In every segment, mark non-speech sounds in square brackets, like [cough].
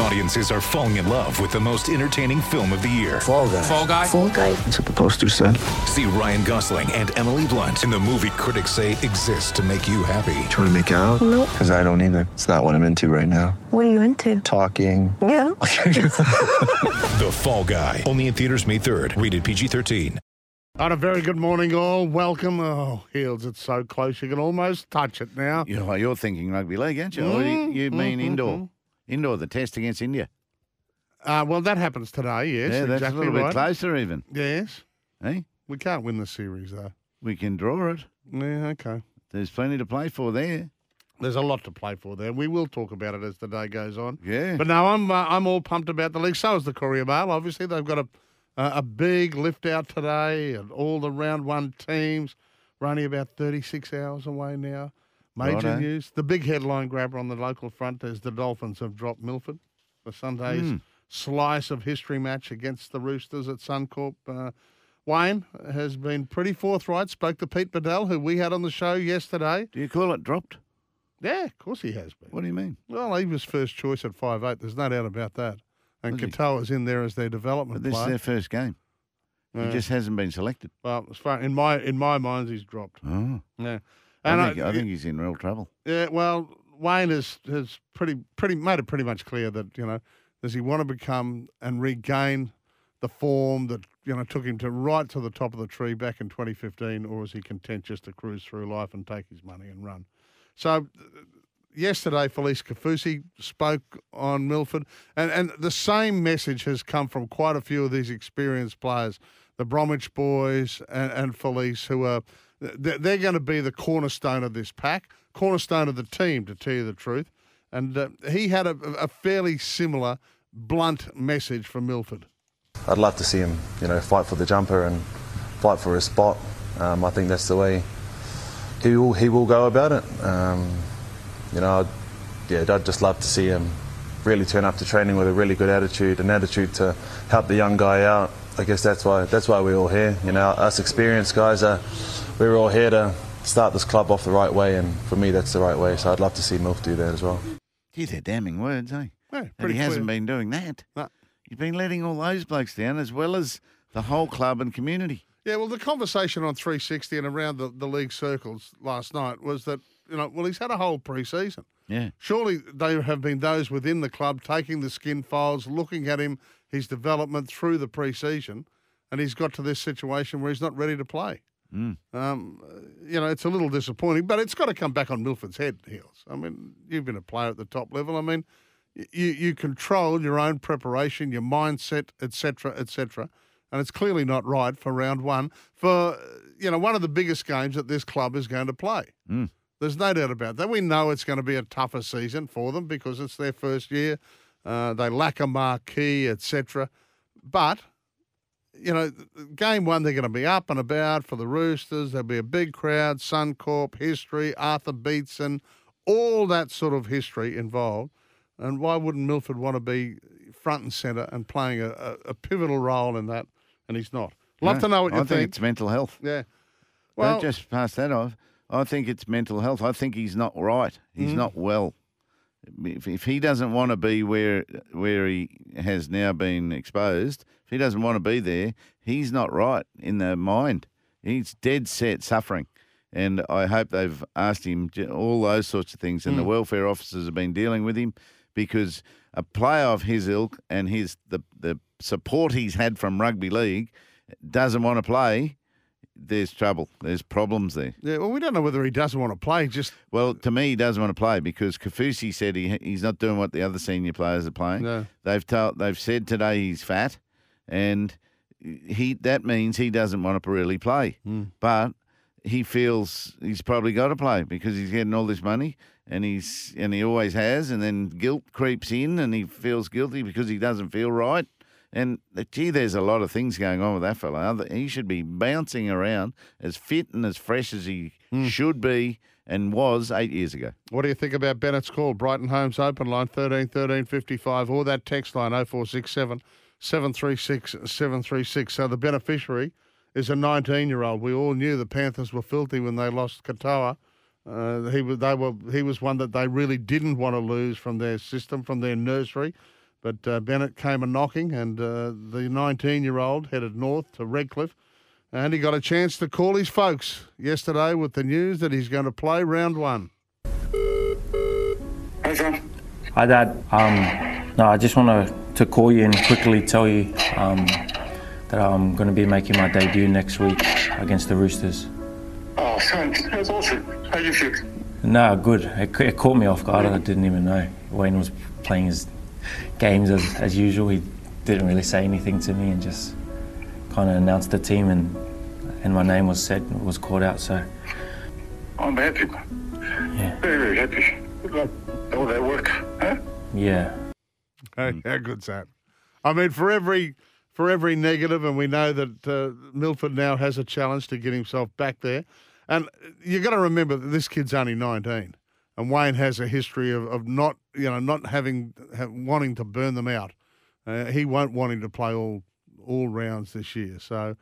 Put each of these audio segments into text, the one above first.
Audiences are falling in love with the most entertaining film of the year. Fall guy. Fall guy. Fall guy. That's what the poster said. See Ryan Gosling and Emily Blunt in the movie critics say exists to make you happy. Trying to make it out? Nope. Because I don't either. It's not what I'm into right now. What are you into? Talking. Yeah. [laughs] The Fall Guy. Only in theaters May 3rd. Rated PG-13. On a very good morning, all. Welcome. Oh, Heels, it's so close you can almost touch it now. You're, you're thinking rugby league, aren't you? Or you, you mean indoor? Mm-hmm. Indoor, the test against India. Uh, well, that happens today, yes. yeah, that's exactly a little right. bit closer even. Yes. Eh? We can't win the series, though. We can draw it. Yeah, okay. There's plenty to play for there. There's a lot to play for there. We will talk about it as the day goes on. Yeah. But no, I'm uh, I'm all pumped about the league. So is the Courier Mail. Obviously, they've got a a, a big lift out today, and all the round one teams. We're only about 36 hours away now. Major Righto. news. The big headline grabber on the local front is the Dolphins have dropped Milford for Sunday's Hmm. slice of history match against the Roosters at Suncorp. Uh, Wayne has been pretty forthright. Spoke to Pete Badel, who we had on the show yesterday. Do you call it dropped? Yeah, of course he has been. What do you mean? Well, he was first choice at five eight. There's no doubt about that. And? Katoa's in there as their development But this is their first game. Yeah. He just hasn't been selected. well, as far in my in my mind, he's dropped. Oh. Yeah, I think, I, think he's in real trouble. yeah. Well, Wayne has has pretty pretty made it pretty much clear that you know does he want to become and regain the form that you know took him to right to the top of the tree back in 2015, or is he content just to cruise through life and take his money and run? So uh, yesterday, Felise Kaufusi spoke on Milford, and, and the same message has come from quite a few of these experienced players, the Bromwich boys and, and Felise, who are they're, going to be the cornerstone of this pack, cornerstone of the team, to tell you the truth. And uh, he had a, a fairly similar, blunt message from Milford. I'd love to see him, you know, fight for the jumper and fight for his spot. Um, I think that's the way he will, he will go about it. Um, you know, I'd, yeah, I'd just love to see him really turn up to training with a really good attitude, an attitude to help the young guy out. I guess that's why that's why we're all here. You know, us experienced guys are we're all here to start this club off the right way, and for me, that's the right way. So I'd love to see Milf do that as well. Gee, they're damning words, eh? Yeah, And pretty he hasn't been doing that. No. He's been letting all those blokes down as well as the whole club and community. Yeah, well, the conversation on 360 and around the, the league circles last night was that, you know, well, he's had a whole pre season. Yeah. Surely there have been those within the club taking the skinfolds, looking at him, his development through the pre-season, and he's got to this situation where he's not ready to play. Mm. Um, you know, it's a little disappointing, but it's got to come back on Milford's head, Heels. I mean, you've been a player at the top level. I mean, you you control your own preparation, your mindset, etc., etc., and it's clearly not right for round one for you know one of the biggest games that this club is going to play. Mm. There's no doubt about that. We know it's going to be a tougher season for them because it's their first year. Uh, they lack a marquee, etc. But you know, game one they're going to be up and about for the Roosters. There'll be a big crowd, Suncorp history, Arthur Beetson, all that sort of history involved. And why wouldn't Milford want to be front and centre and playing a, a, a pivotal role in that? And he's not. Love No, to know what you I think it's mental health. Yeah. Well, Don't just pass that off. I think it's mental health. I think he's not right. He's Mm. not well. If, if he doesn't want to be where where he has now been exposed, if he doesn't want to be there, he's not right in the mind. He's dead set suffering. And I hope they've asked him all those sorts of things, and the hmm. welfare officers have been dealing with him because a player of his ilk and his the the support he's had from rugby league doesn't want to play. There's trouble. There's problems there. yeah, well, we don't know whether he doesn't want to play. Just Well, to me, he doesn't want to play because Kaufusi said he he's not doing what the other senior players are playing. No. They've told they've said today he's fat, and he that means he doesn't want to really play. Hmm. But he feels he's probably got to play because he's getting all this money, and he's and he always has, and then guilt creeps in, and he feels guilty because he doesn't feel right. And uh, gee, there's a lot of things going on with that fella. Other- He should be bouncing around as fit and as fresh as he should be and was eight years ago. What do you think about Bennett's call? Brighton Homes open line 13 13 55 or that text line 0467 736 736. So the beneficiary is a 19 year old. We all knew the Panthers were filthy when they lost Katoa. Uh, he was they were he was one that they really didn't want to lose from their system, from their nursery. But uh, Bennett came a knocking, and uh, the 19 year old headed north to Redcliffe. And he got a chance to call his folks yesterday with the news that he's going to play round one. Hey, John. Hi, Dad. Um, no, I just want to, to call you and quickly tell you um, that I'm going to be making my debut next week against the Roosters. Oh, son, that's awesome. How do you feel? No, good. It, it caught me off guard. I didn't even know. Wayne was playing his games as, as usual. He didn't really say anything to me and just kind of announced the team and and my name was said was called out. So I'm happy. Yeah. Very, very happy. Good luck. All that work, huh? yeah, Hey, how good's that? I mean, for every for every negative, and we know that uh, Milford now has a challenge to get himself back there. And you've got to remember that this kid's only nineteen, and Wayne has a history of, of not you know not having have, wanting to burn them out. Uh, he won't want him to play all all rounds this year. So,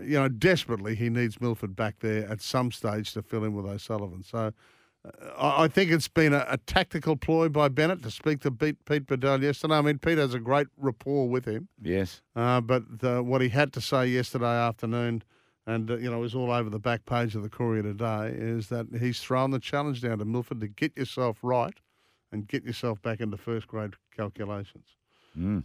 you know, desperately he needs Milford back there at some stage to fill in with O'Sullivan. So. uh, I think it's been a, a tactical ploy by Bennett to speak to Pete, Pete Badel yesterday. I mean, Pete has a great rapport with him. Yes. Uh, but uh, what he had to say yesterday afternoon, and uh, you know, is all over the back page of the Courier today, is that he's thrown the challenge down to Milford to get yourself right and get yourself back into first grade calculations.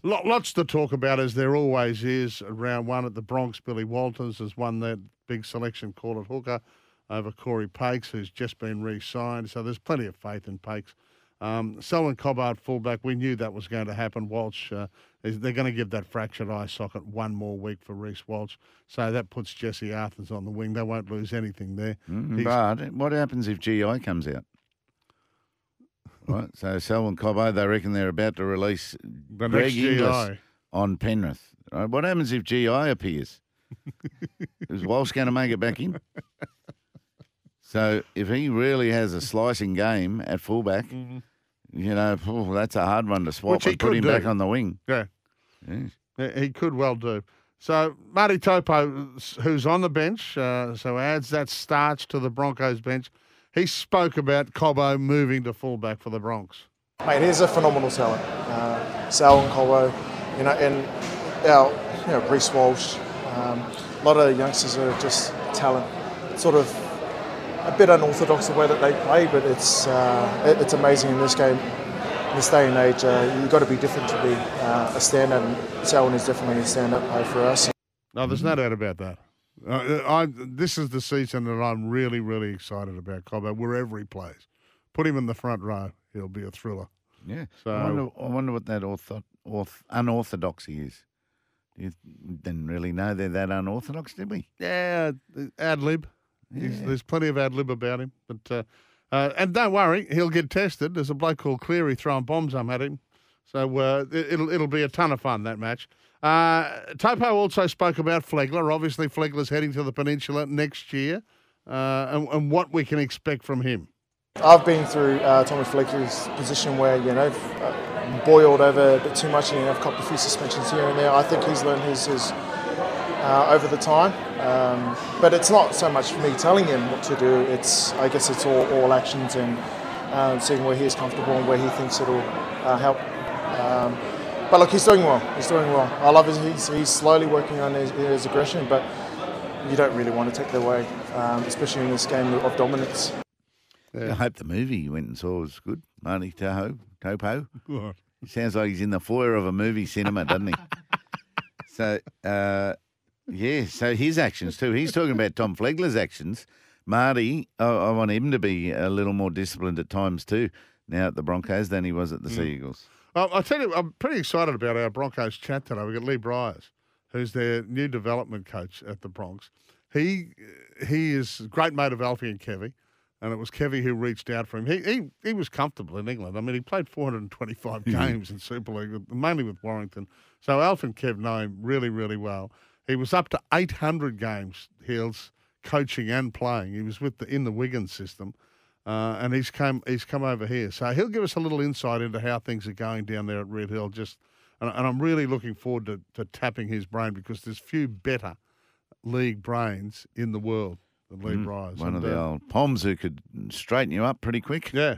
Lot, lots to talk about, as there always is. Round one at the Broncs, Billy Walters has won that big selection call at hooker over Corey Pakes, who's just been re-signed. So there's plenty of faith in Pakes. Um, Selwyn Cobbard fullback, we knew that was going to happen. Walsh, uh, is, they're going to give that fractured eye socket one more week for Reece Walsh. So that puts Jesse Arthars on the wing. They won't lose anything there. Mm, But what happens if GI comes out? [laughs] Right, so Selwyn Cobbo, they reckon they're about to release The Greg GI. Inglis on Penrith. Right, what happens if GI appears? [laughs] Is Walsh going to make it back in? [laughs] So if he really has a slicing game at fullback, you know, phew, that's a hard one to swap Mm-hmm. Which he and put him do. back on the wing. Yeah. Yes. Yeah, He could well do. So Marty Taupau, who's on the bench, uh, so adds that starch to the Broncos bench. He spoke about Cobbo moving to fullback for the Broncs. Mate, he's a phenomenal talent. Uh, Sal and Cobbo, you know, and our, you know, Reece Walsh. Um, a lot of youngsters are just talent. Sort of a bit unorthodox the way that they play, but it's uh, it- it's amazing in this game. In this day and age, uh, you've got to be different to be uh, a standout, and Selwyn is definitely a standout player for us. No, there's no doubt about that. Uh, I, this is the season that I'm really, really excited about Cobbo, wherever he plays. Put him in the front row, he'll be a thriller. Yeah. So- I, wonder, I wonder what that ortho, orth, unorthodoxy is. You didn't really know they're that unorthodox, did we? Yeah, ad lib. He's- There's plenty of ad lib about him. But uh, uh, and don't worry, he'll get tested. There's a bloke called Cleary throwing bombs um, at him, so uh, it- it'll it'll be a ton of fun that match. Uh, Taupau also spoke about Flegler. Obviously, Flegler's heading to the Peninsula next year, uh, and, and what we can expect from him. I've been through uh, Tommy Flegler's position where you know uh, boiled over a bit too much and I've copped a few suspensions here and there. I think he's learned his, his uh, over the time, um, but it's not so much me telling him what to do. It's I guess it's all, all actions and um, seeing where he's comfortable and where he thinks it'll uh, help. Um, but look, he's doing well. He's doing well. I love his. He's, he's slowly working on his, his aggression, but you don't really want to take that away, um, especially in this game of dominance. I hope the movie you went and saw was good. Marty Tahoe, Taupau. He sounds like he's in the foyer of a movie cinema, doesn't he? [laughs] so, uh, yeah, so his actions too. He's talking about Tom Flegler's actions. Marty, I, I want him to be a little more disciplined at times too, now at the Broncos than he was at the hmm. Sea Eagles. Well, I tell you, I'm pretty excited about our Broncos chat today. We've got Lee Briers, who's their new development coach at the Broncs. He he is a great mate of Alfie and Kevy, and it was Kevy who reached out for him. He he, he was comfortable in England. I mean, he played 425 hmm. games in Super League, mainly with Warrington. So Alfie and Kev know him really, really well. He was up to 800 games, Heels, coaching and playing. He was with the in the Wigan system. Uh, and he's come he's come over here, so he'll give us a little insight into how things are going down there at Red Hill. Just, and, and I'm really looking forward to, to tapping his brain because there's few better league brains in the world, league Briers. Mm, One of And, the uh, old Poms who could straighten you up pretty quick. Yeah.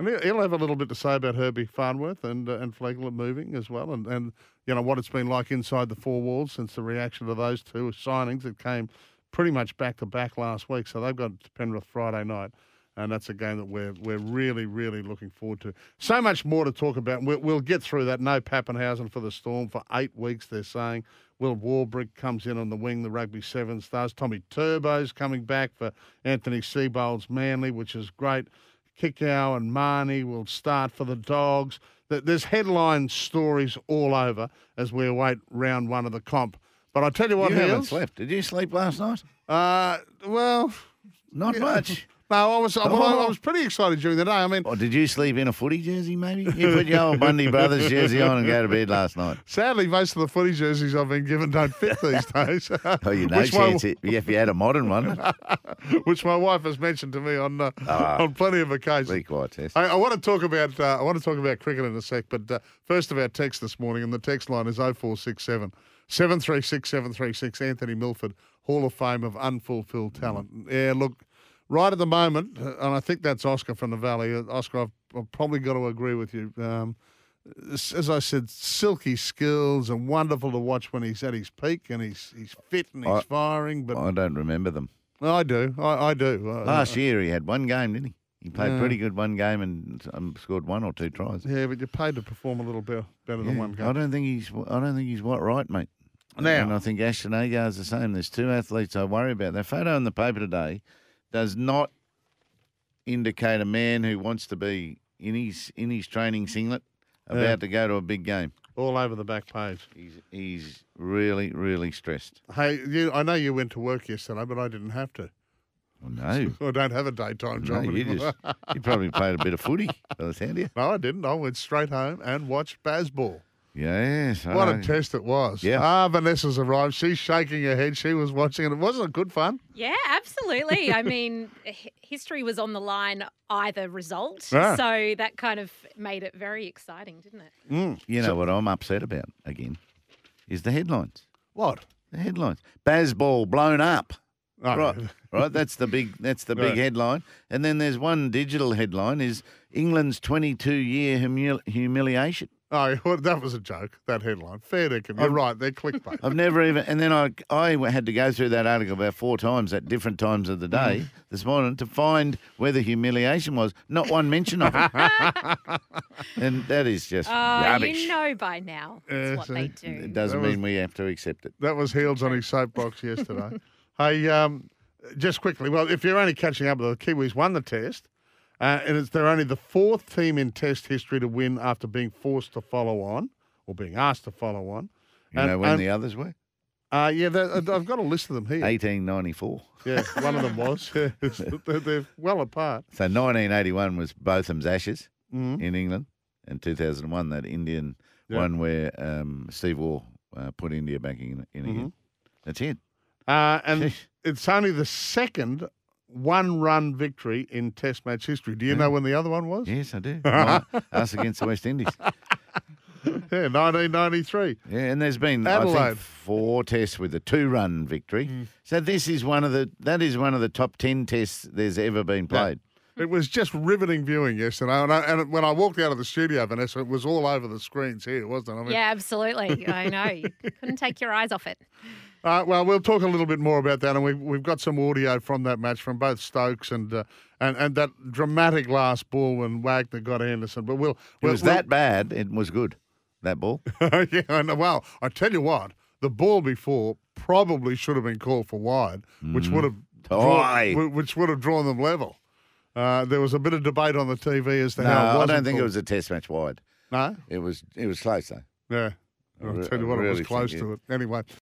And he'll- have a little bit to say about Herbie Farnworth and uh, and Flegler moving as well, and, and you know what it's been like inside the four walls since the reaction to those two signings that came pretty much back to back last week. So they've got Penrith Friday night, and that's a game that we're we're really really looking forward to. So much more to talk about. We'll, we'll get through that. No Papenhuyzen for the Storm for eight weeks. They're saying. Will Warbrick comes in on the wing. The rugby sevens does. Tommy Turbo's coming back for Anthony Seibold's Manly, which is great. Kikau and Marnie will start for the Dogs. There's headline stories all over as we await round one of the comp. But I tell you what, you haven't slept. Did you sleep last night? uh, well, Not much. [laughs] no, I was I, well, I Oh. was pretty excited during the day. I mean, Or did you sleep in a footy jersey, maybe? You put your old Bundy Brothers jersey on and go to bed last night. sadly, most of the footy jerseys I've been given don't fit these [laughs] days. Oh, you [laughs] know, my, chance if you had a modern one. [laughs] which my wife has mentioned to me on uh, Ah. on plenty of occasions. Be quiet, Tess. I, I want to talk about uh, I want to talk about cricket in a sec, but uh, first of our text this morning, and the text line is 0467 736 736. Anthony Milford, Hall of Fame of unfulfilled talent. Yeah, look, right at the moment, uh, and I think that's Oscar from the Valley. Uh, Oscar, I've, I've probably got to agree with you. Um, as I said, silky skills and wonderful to watch when he's at his peak and he's he's fit and he's I- firing. But I don't remember them. I do, I, I do. Uh, Last year he had one game, didn't he? He played Yeah. pretty good one game and um, scored one or two tries. yeah, but you're paid to perform a little bit better than one game. I don't think he's. I don't think he's what right, mate. Now- and I think Ashton Agar's the same. There's two athletes I worry about. That photo in the paper today does not indicate a man who wants to be in his in his training singlet about Yeah. to go to a big game. all over the back page. He's he's really really stressed. Hey, you, I know you went to work yesterday, but I didn't have to. Oh, no, [laughs] I don't have a daytime no, job you just you probably played a bit of footy by the sound of you. [laughs] no, I didn't. I went straight home and watched Bazball. Yes, What a test it was. Yeah. Ah, Vanessa's arrived. She's shaking her head. She was watching it. Wasn't it good fun? Yeah, absolutely. [laughs] I mean, h- history was on the line either result. Ah. So that kind of made it very exciting, didn't it? You know what I'm upset about again is the headlines. What? The headlines. Bazball blown up. Oh, Right, right. That's the big. That's the big Right. headline. And then there's one digital headline: is England's 22 year humil- humiliation. Oh, [laughs] well, that was a joke, that headline. Fair dinkum. You're right. They're clickbait. I've never even. And then I I had to go through that article about four times at different times of the day this morning to find where the humiliation was. Not one mention of it. [laughs] and that is just Oh, rubbish. you know by now. That's Yeah, what see? they It do. doesn't That was- mean we have to accept it. That was Heels on his soapbox yesterday. [laughs] hey, um, just quickly, well, if you're only catching up, the Kiwis won the test, uh, and it's, they're only the fourth team in Test history to win after being forced to follow on or being asked to follow on. You And- know when and- the others were? Uh, yeah, I've got a list of them here. 1894. Yeah, one of them was. [laughs] [laughs] Yeah, they're, they're well apart. So 1981 was Botham's Ashes Mhm. in England, and 2001 that Indian Yeah. one where um, Steve Waugh uh, put India back in, in Mm-hmm. again. That's it. Uh, and Jeez. it's only the second one-run victory in Test match history. Do you know when the other one was? Yes, I do. [laughs] My- Us against the West Indies. [laughs] Yeah, 1993. Yeah, and there's been I think four tests with a two-run victory. Mm. So this is one of the that is one of the top ten tests there's ever been played. It was just riveting viewing yesterday, and, I, and when I walked out of the studio, Vanessa, it was all over the screens here, wasn't it? I mean, Yeah, absolutely. I know. You couldn't take your eyes off it. Uh, well, we'll talk a little bit more about that, and we've we've got some audio from that match from both Stokes and uh, and and that dramatic last ball when Wagner got Anderson. But we'll, It we'll was that bad. It was good. That ball. [laughs] yeah, I. Well, I tell you what, the ball before probably should have been called for wide, which would have drawn, which would have drawn them level. Uh, there was a bit of debate on the TV as to No, how it I don't think it was a test match wide. No, It was it was close though. yeah. I I'll tell you what, it was close to it. Anyway,